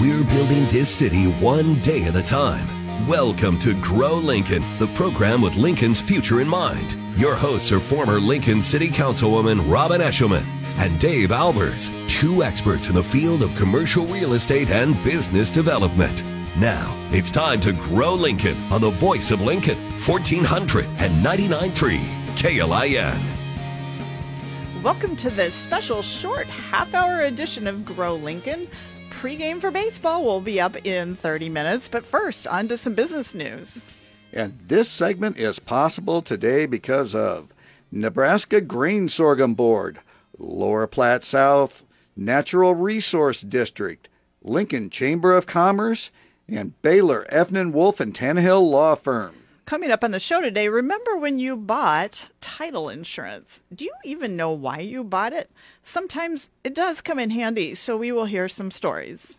We're building this city one day at a time. Welcome to Grow Lincoln, the program with Lincoln's future in mind. Your hosts are former Lincoln City Councilwoman Robin Eshelman and Dave Albers, two experts in the field of commercial real estate and business development. Now, it's time to grow Lincoln on the voice of Lincoln, 1499.3 KLIN. Welcome to this special short half hour edition of Grow Lincoln. Pre-game for baseball will be up in 30 minutes, but first, on to some business news. And this segment is possible today because of Nebraska Grain Sorghum Board, Lower Platte South Natural Resource District, Lincoln Chamber of Commerce, and Baylor, Evnen, Wolfe, and Tannehill Law Firm. Coming up on the show today, remember when you bought title insurance? Do you even know why you bought it? Sometimes it does come in handy, so we will hear some stories.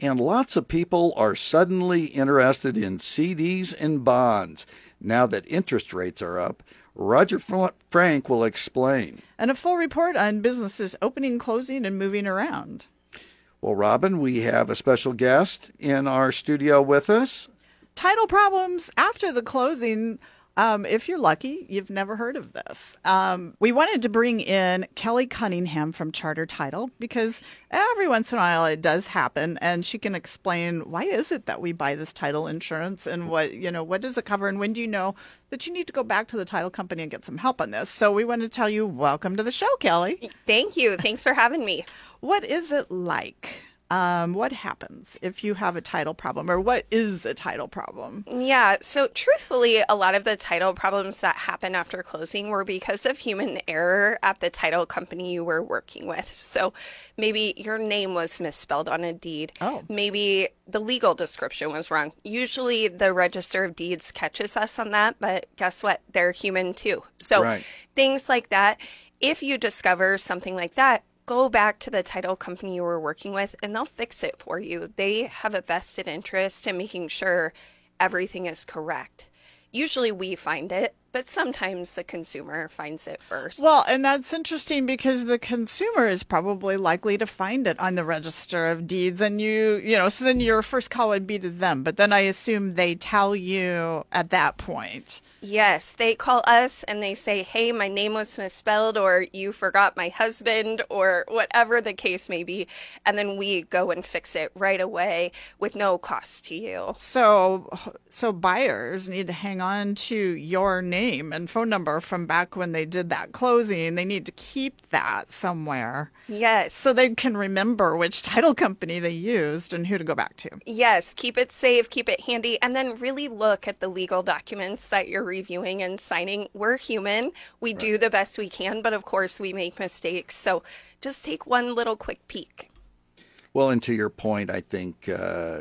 And lots of people are suddenly interested in CDs and bonds now that interest rates are up. Roger Frank will explain. And a full report on businesses opening, closing, and moving around. Well, Robin, we have a special guest in our studio with us. Title problems after the closing. Um, if you're lucky, you've never heard of this. Um, we wanted to bring in Kelly Cunningham from Charter Title because every once in a while it does happen, and she can explain why is it that we buy this title insurance and what you know what does it cover and when do you know that you need to go back to the title company and get some help on this. So we want to tell you, welcome to the show, Kelly. Thank you. Thanks for having me. What is it like? Um, what happens if you have a title problem, or what is a title problem? Yeah, so truthfully, a lot of the title problems that happen after closing were because of human error at the title company you were working with. So maybe your name was misspelled on a deed. Oh. Maybe the legal description was wrong. Usually the Register of Deeds catches us on that, but guess what? They're human too. So right. things like that. If you discover something like that, go back to the title company you were working with and they'll fix it for you. They have a vested interest in making sure everything is correct. Usually we find it, but sometimes the consumer finds it first. Well, and that's interesting because the consumer is probably likely to find it on the register of deeds and you, you know, so then your first call would be to them, but then I assume they tell you at that point. Yes, they call us and they say, "Hey, my name was misspelled or you forgot my husband or whatever the case may be." And then we go and fix it right away with no cost to you. So so buyers need to hang on to your name name and phone number from back when they did that closing. They need to keep that somewhere. Yes. So they can remember which title company they used and who to go back to. Yes. Keep it safe, keep it handy, and then really look at the legal documents that you're reviewing and signing. We're human. We right. do the best we can, but of course we make mistakes. So just take one little quick peek. Well, and to your point, I think uh,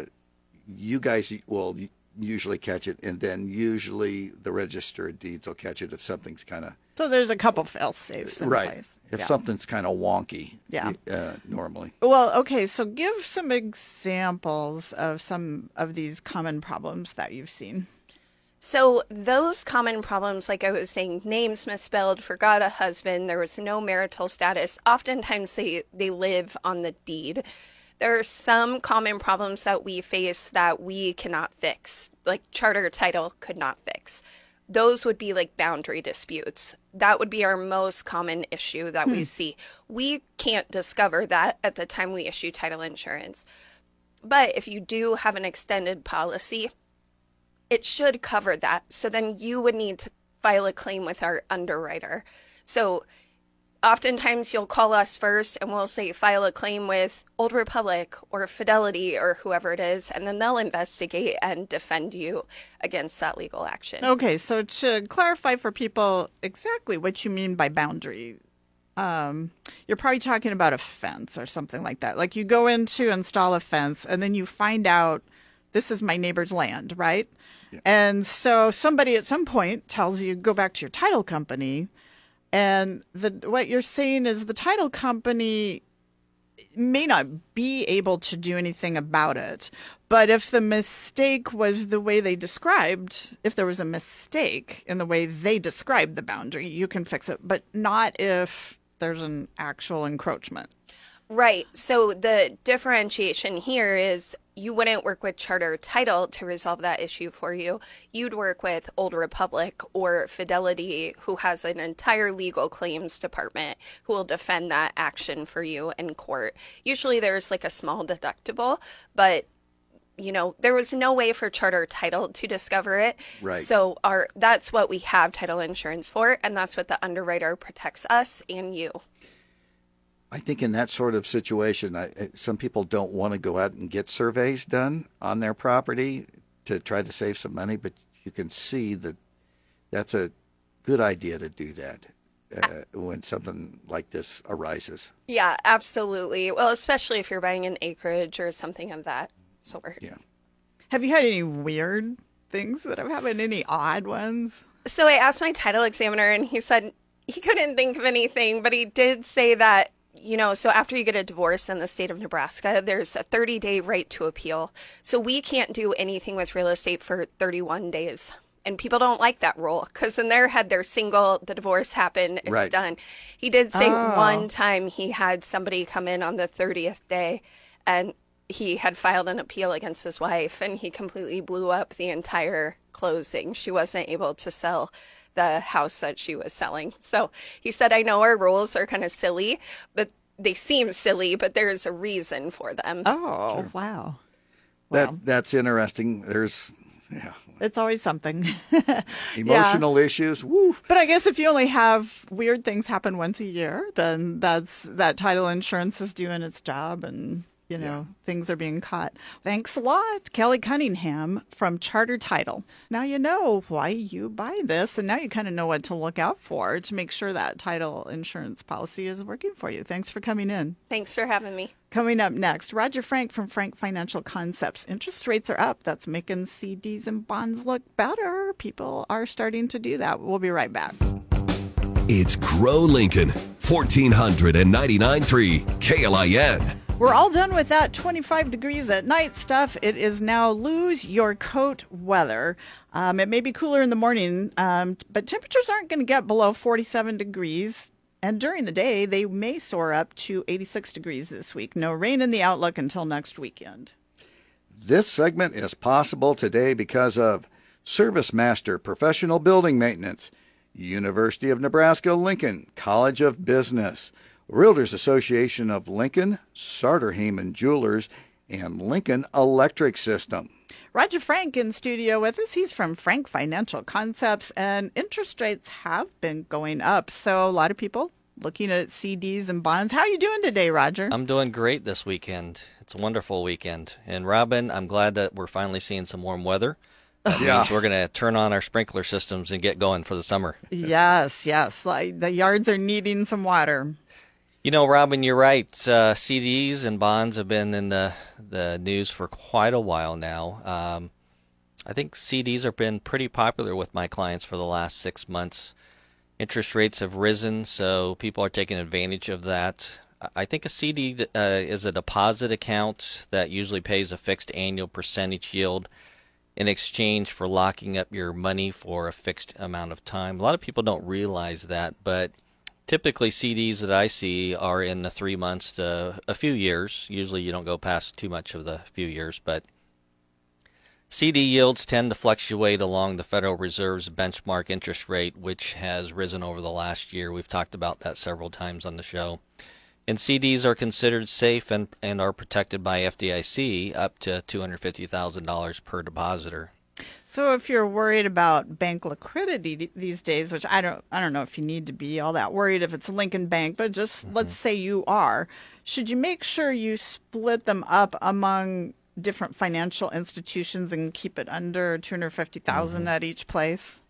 you guys, well, usually catch it, and then usually the register of deeds will catch it if something's kind of. So there's a couple fail safes in right. place. If yeah. something's kind of wonky, yeah, uh, normally. Well, okay. So give some examples of some of these common problems that you've seen. So those common problems, like I was saying, names misspelled, forgot a husband, there was no marital status. Oftentimes they they live on the deed there are some common problems that we face that we cannot fix, like charter title could not fix. Those would be like boundary disputes. That would be our most common issue that hmm. we see. We can't discover that at the time we issue title insurance. But if you do have an extended policy, it should cover that. So then you would need to file a claim with our underwriter. So oftentimes you'll call us first and we'll say file a claim with Old Republic or Fidelity or whoever it is, and then they'll investigate and defend you against that legal action. Okay, so to clarify for people exactly what you mean by boundary, um, you're probably talking about a fence or something like that. Like you go in to install a fence and then you find out this is my neighbor's land, right? Yeah. And so somebody at some point tells you go back to your title company and the what you're saying is the title company may not be able to do anything about it. But if the mistake was the way they described, if there was a mistake in the way they described the boundary, you can fix it, but not if there's an actual encroachment. Right. So the differentiation here is you wouldn't work with Charter Title to resolve that issue for you. You'd work with Old Republic or Fidelity, who has an entire legal claims department who will defend that action for you in court. Usually there's like a small deductible, but you know there was no way for charter title to discover it Right. so our that's what we have title insurance for and that's what the underwriter protects us and you I think in that sort of situation, I, I- some people don't want to go out and get surveys done on their property to try to save some money, but you can see that that's a good idea to do that uh, when something like this arises. Yeah, absolutely. Well, especially if you're buying an acreage or something of that sort. Yeah. Have you had any weird things that have happened? Any odd ones? So I asked my title examiner, and he said he couldn't think of anything, but he did say that, you know, so after you get a divorce in the state of Nebraska, there's a 30 day right to appeal. So we can't do anything with real estate for 31 days. And people don't like that rule because in their head, they're single, the divorce happened, it's Right. done. He did say Oh. one time he had somebody come in on the 30th day and he had filed an appeal against his wife and he completely blew up the entire closing. She wasn't able to sell the house that she was selling. So he said, I know our rules are kind of silly, but they seem silly, but there's a reason for them. Oh, wow. That that's interesting. There's yeah, It's always something. emotional issues. Woo. But I guess if you only have weird things happen once a year, then that's that title insurance is doing its job and you know, things are being caught. Thanks a lot, Kelly Cunningham from Charter Title. Now you know why you buy this, and now you kind of know what to look out for to make sure that title insurance policy is working for you. Thanks for coming in. Thanks for having me. Coming up next, Roger Frank from Frank Financial Concepts. Interest rates are up. That's making CDs and bonds look better. People are starting to do that. We'll be right back. It's Grow Lincoln, 1499.3 KLIN. We're all done with that 25 degrees at night stuff. It is now lose your coat weather. Um, it may be cooler in the morning, um, but temperatures aren't going to get below 47 degrees. And during the day, they may soar up to 86 degrees this week. No rain in the outlook until next weekend. This segment is possible today because of ServiceMaster Professional Building Maintenance, University of Nebraska Lincoln College of Business, Realtors Association of Lincoln, Sartor Hamann Jewelers, and Lincoln Electric System. Roger Frank in studio with us. He's from Frank Financial Concepts, and interest rates have been going up. So a lot of people looking at CDs and bonds. How are you doing today, Roger? I'm doing great this weekend. It's a wonderful weekend. And Robin, I'm glad that we're finally seeing some warm weather. That Yeah. means we're going to turn on our sprinkler systems and get going for the summer. yes, yes. Like the yards are needing some water. You know, Robin, you're right. Uh, CDs and bonds have been in the the news for quite a while now. Um, I think CDs have been pretty popular with my clients for the last six months. Interest rates have risen, so people are taking advantage of that. I- think a CD uh, is a deposit account that usually pays a fixed annual percentage yield in exchange for locking up your money for a fixed amount of time. A lot of people don't realize that, but typically CDs that I see are in the three months to a few years. Usually you don't go past too much of the few years, but CD yields tend to fluctuate along the Federal Reserve's benchmark interest rate, which has risen over the last year. We've talked about that several times on the show. And CDs are considered safe and, and are protected by FDIC up to $250,000 per depositor. So if you're worried about bank liquidity these days, which I don't I don't know if you need to be all that worried if it's Lincoln Bank, but just let's say you are, should you make sure you split them up among different financial institutions and keep it under 250,000 at each place?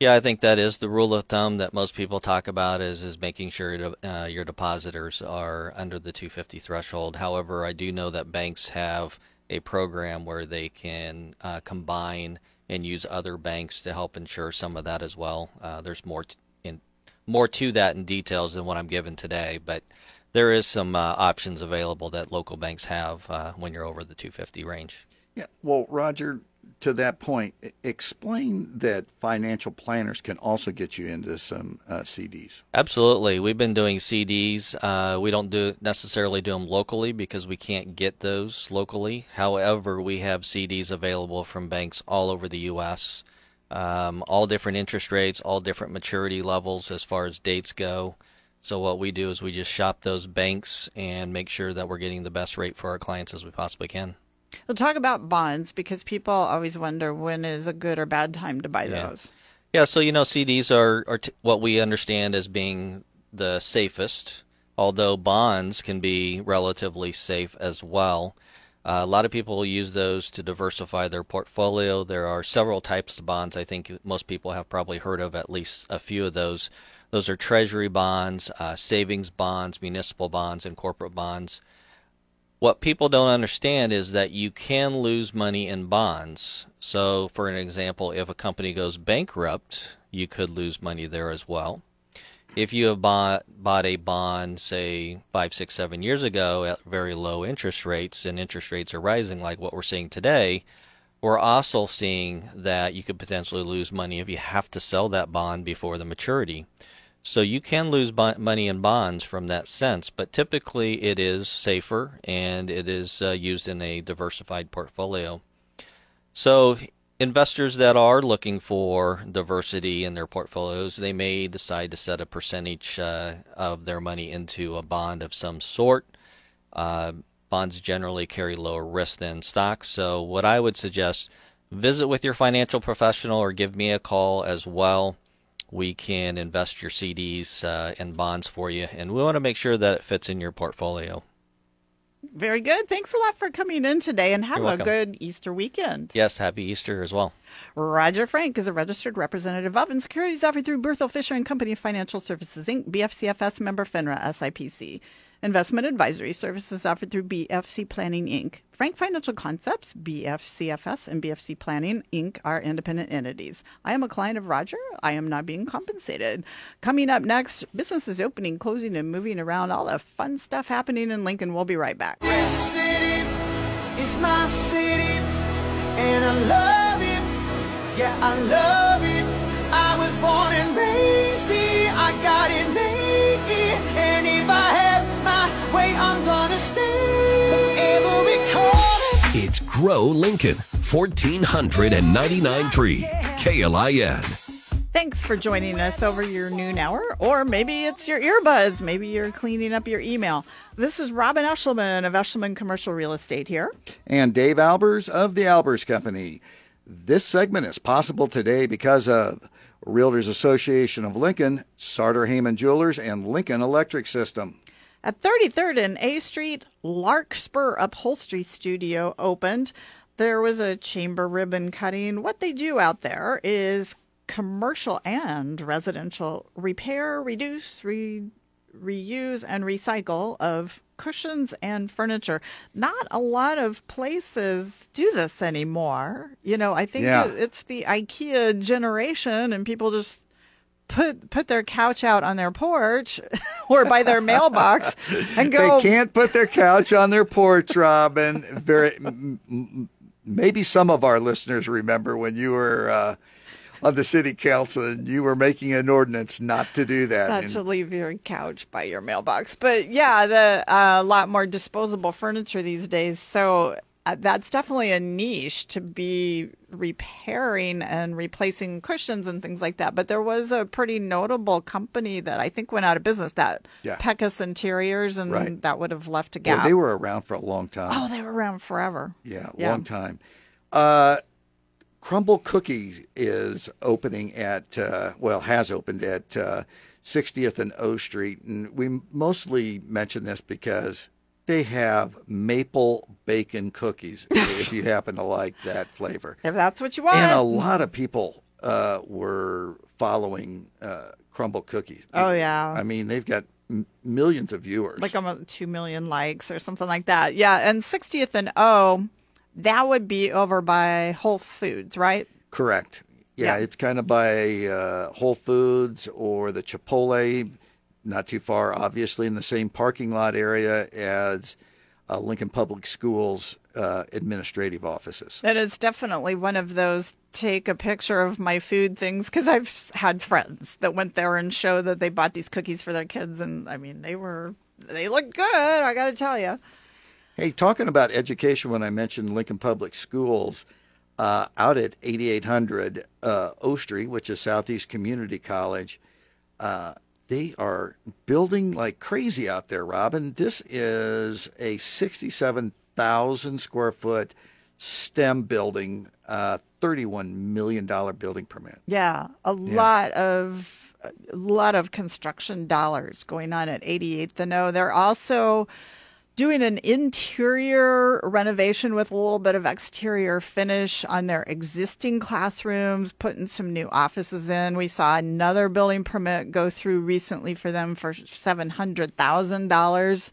Yeah, I think that is the rule of thumb that most people talk about is is making sure uh, your depositors are under the 250 threshold. However, I do know that banks have a program where they can uh, combine and use other banks to help ensure some of that as well. Uh, there's more t- in more to that in details than what I'm given today, but there is some uh, options available that local banks have uh, when you're over the 250 range. Yeah. Well, Roger, to that point, explain that financial planners can also get you into some uh, CDs. Absolutely, we've been doing CDs. Uh, we don't do necessarily do them locally because we can't get those locally. However, we have CDs available from banks all over the U.S. Um, all different interest rates, all different maturity levels as far as dates go. So what we do is we just shop those banks and make sure that we're getting the best rate for our clients as we possibly can. We'll talk about bonds because people always wonder when is a good or bad time to buy Yeah. those. Yeah, so you know, CDs are, are t- what we understand as being the safest, although bonds can be relatively safe as well. Uh, a lot of people use those to diversify their portfolio. There are several types of bonds. I think most people have probably heard of at least a few of those. Those are treasury bonds, uh, savings bonds, municipal bonds, and corporate bonds. What people don't understand is that you can lose money in bonds. So, for an example, if a company goes bankrupt, you could lose money there as well. If you have bought, bought a bond, say, five, six, seven years ago at very low interest rates, and interest rates are rising like what we're seeing today, we're also seeing that you could potentially lose money if you have to sell that bond before the maturity. So you can lose money in bonds from that sense, but typically it is safer and it is uh, used in a diversified portfolio. So investors that are looking for diversity in their portfolios, they may decide to set a percentage uh, of their money into a bond of some sort. Uh, bonds generally carry lower risk than stocks, so what I would suggest visit with your financial professional or give me a call as well we can invest your CDs uh, and bonds for you, and we want to make sure that it fits in your portfolio. Very good. Thanks a lot for coming in today and have a good Easter weekend. Yes, happy Easter as well. Roger Frank is a registered representative of and securities offered through Berthel Fisher and Company Financial Services Inc., BFCFS member FINRA SIPC. Investment advisory services offered through BFC Planning Inc. Frank Financial Concepts, BFCFS, and BFC Planning Inc. are independent entities. I am a client of Roger. I am not being compensated. Coming up next, businesses opening, closing, and moving around. All the fun stuff happening in Lincoln. We'll be right back. This city is my city, and I love it. Yeah, I love it. I was born Grow Lincoln, 1499.3 KLIN. Thanks for joining us over your noon hour, or maybe it's your earbuds. Maybe you're cleaning up your email. This is Robin Eshelman of Eshelman Commercial Real Estate here. And Dave Albers of the Albers Company. This segment is possible today because of Realtors Association of Lincoln, Sartor Hamann Jewelers, and Lincoln Electric System. At 33rd and A Street, Larkspur Upholstery Studio opened. There was a chamber ribbon cutting. What they do out there is commercial and residential repair, reduce, re, reuse, and recycle of cushions and furniture. Not a lot of places do this anymore. You know, I think Yeah. it's the IKEA generation, and people just put put their couch out on their porch or by their mailbox and go They can't put their couch on their porch, Robin. Very, m- m- maybe some of our listeners remember when you were uh, on the city council and you were making an ordinance not to do that. not And- to leave your couch by your mailbox. But yeah, the a lot more disposable furniture these days. So uh, that's definitely a niche to be repairing and replacing cushions and things like that. But there was a pretty notable company that I think went out of business, that Yeah. Pecos Interiors, and Right. that would have left a Well, gap. they were around for a long time. oh, they were around forever. Yeah, Yeah. long time. Uh, Crumbl Cookie is opening at, uh, well, has opened at uh, 60th and O Street. And we mostly mention this because they have maple bacon cookies, if you happen to like that flavor. If that's what you want. And a lot of people uh, were following uh, Crumbl Cookies. Oh, yeah. I mean, they've got m- millions of viewers. like almost 2 million likes or something like that. Yeah. And 60th and O, that would be over by Whole Foods, right? Correct. Yeah, Yeah. it's kind of by uh, Whole Foods or the Chipotle, not too far, obviously, in the same parking lot area as uh, Lincoln Public Schools uh, administrative offices. And it's definitely one of those take a picture of my food things because I've had friends that went there and show that they bought these cookies for their kids, and I mean they were they looked good. I got to tell you. Hey, talking about education, when I mentioned Lincoln Public Schools, uh, out at 8800 uh, O Street, which is Southeast Community College, uh, they are building like crazy out there, Robin. This is a 67,000 square foot STEM building, uh, $31 million building permit. Yeah, a lot of a lot of construction dollars going on at 88th and O. They're also doing an interior renovation with a little bit of exterior finish on their existing classrooms, putting some new offices in. We saw another building permit go through recently for them for $700,000.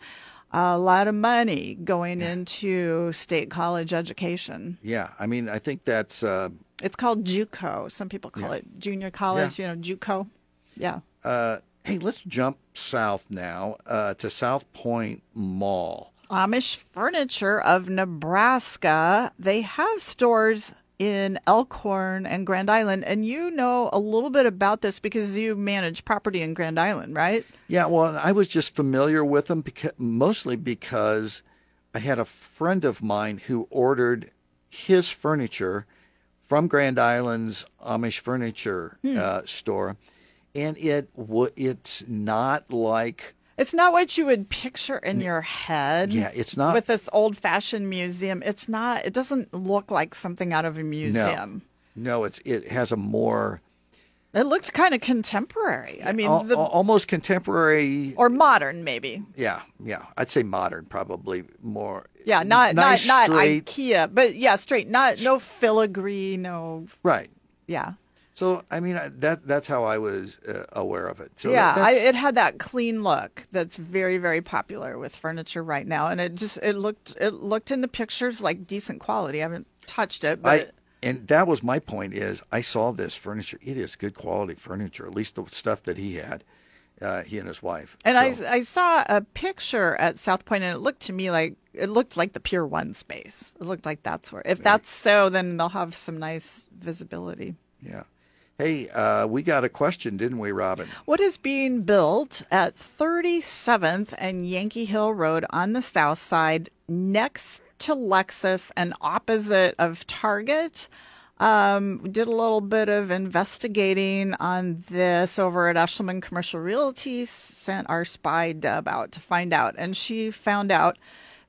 A lot of money going into state college education. Yeah, I mean, I think that's. Uh, It's called JUCO. Some people call it junior college, you know, JUCO. Yeah. uh, hey, let's jump south now uh, to SouthPointe Mall. Amish Furniture of Nebraska. They have stores in Elkhorn and Grand Island, and you know a little bit about this because you manage property in Grand Island, right? Yeah, well, I was just familiar with them because, mostly because I had a friend of mine who ordered his furniture from Grand Island's Amish furniture Hmm. uh, store, and it it's not like It's not what you would picture in your head. yeah, it's not With this old fashioned museum, it's not, it doesn't look like something out of a museum. no, no it's it has a more It looks kind of contemporary. I mean, al- the, almost contemporary. or modern, maybe. Yeah, yeah, I'd say modern probably more. Yeah, not nice, not not IKEA, but yeah, straight. Not no filigree, no. right. Yeah, So I mean that that's how I was uh, aware of it. So yeah. I, it had that clean look that's very very popular with furniture right now, and it just it looked it looked in the pictures like decent quality. I haven't touched it, but I and that was my point is I saw this furniture. It is good quality furniture, at least the stuff that he had, uh, he and his wife. and So, I I saw a picture at SouthPointe, and it looked to me like it looked like the Pier One space. It looked like that's where. If that's so, then they'll have some nice visibility. yeah. Hey, uh, we got a question, didn't we, Robin? What is being built at 37th and Yankee Hill Road on the south side next to Lexus and opposite of Target? Um, did a little bit of investigating on this over at Eshelman Commercial Realty, sent our spy Deb out to find out, and she found out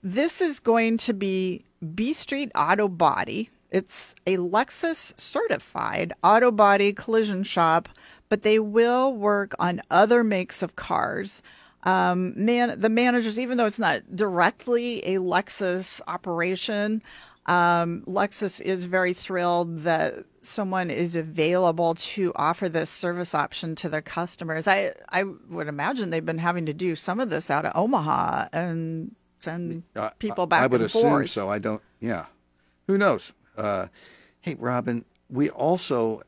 this is going to be B Street Auto Body. It's a Lexus certified auto body collision shop, but they will work on other makes of cars. Um, man, the managers, even though it's not directly a Lexus operation, um, Lexus is very thrilled that someone is available to offer this service option to their customers. I I would imagine they've been having to do some of this out of Omaha and send people back I would and assume forth. so. I don't. Yeah. Who knows? Uh, hey, Robin. We also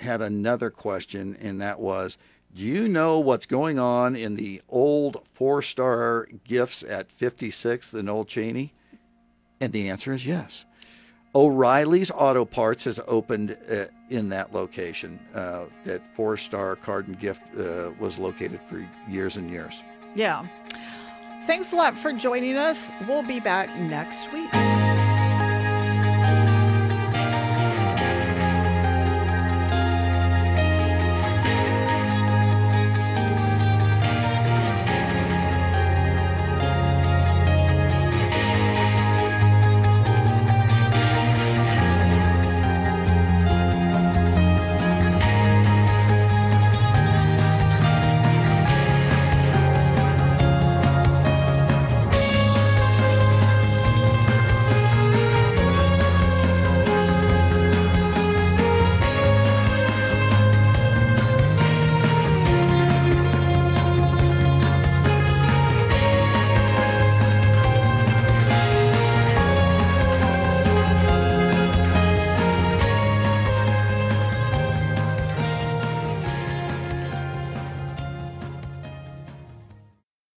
had another question, and that was, do you know what's going on in the old four-star gifts at 56th and Old Cheney? And the answer is yes. O'Reilly's Auto Parts has opened uh, in that location. Uh, that four-star card and gift uh, was located for years and years. Yeah. Thanks a lot for joining us. We'll be back next week.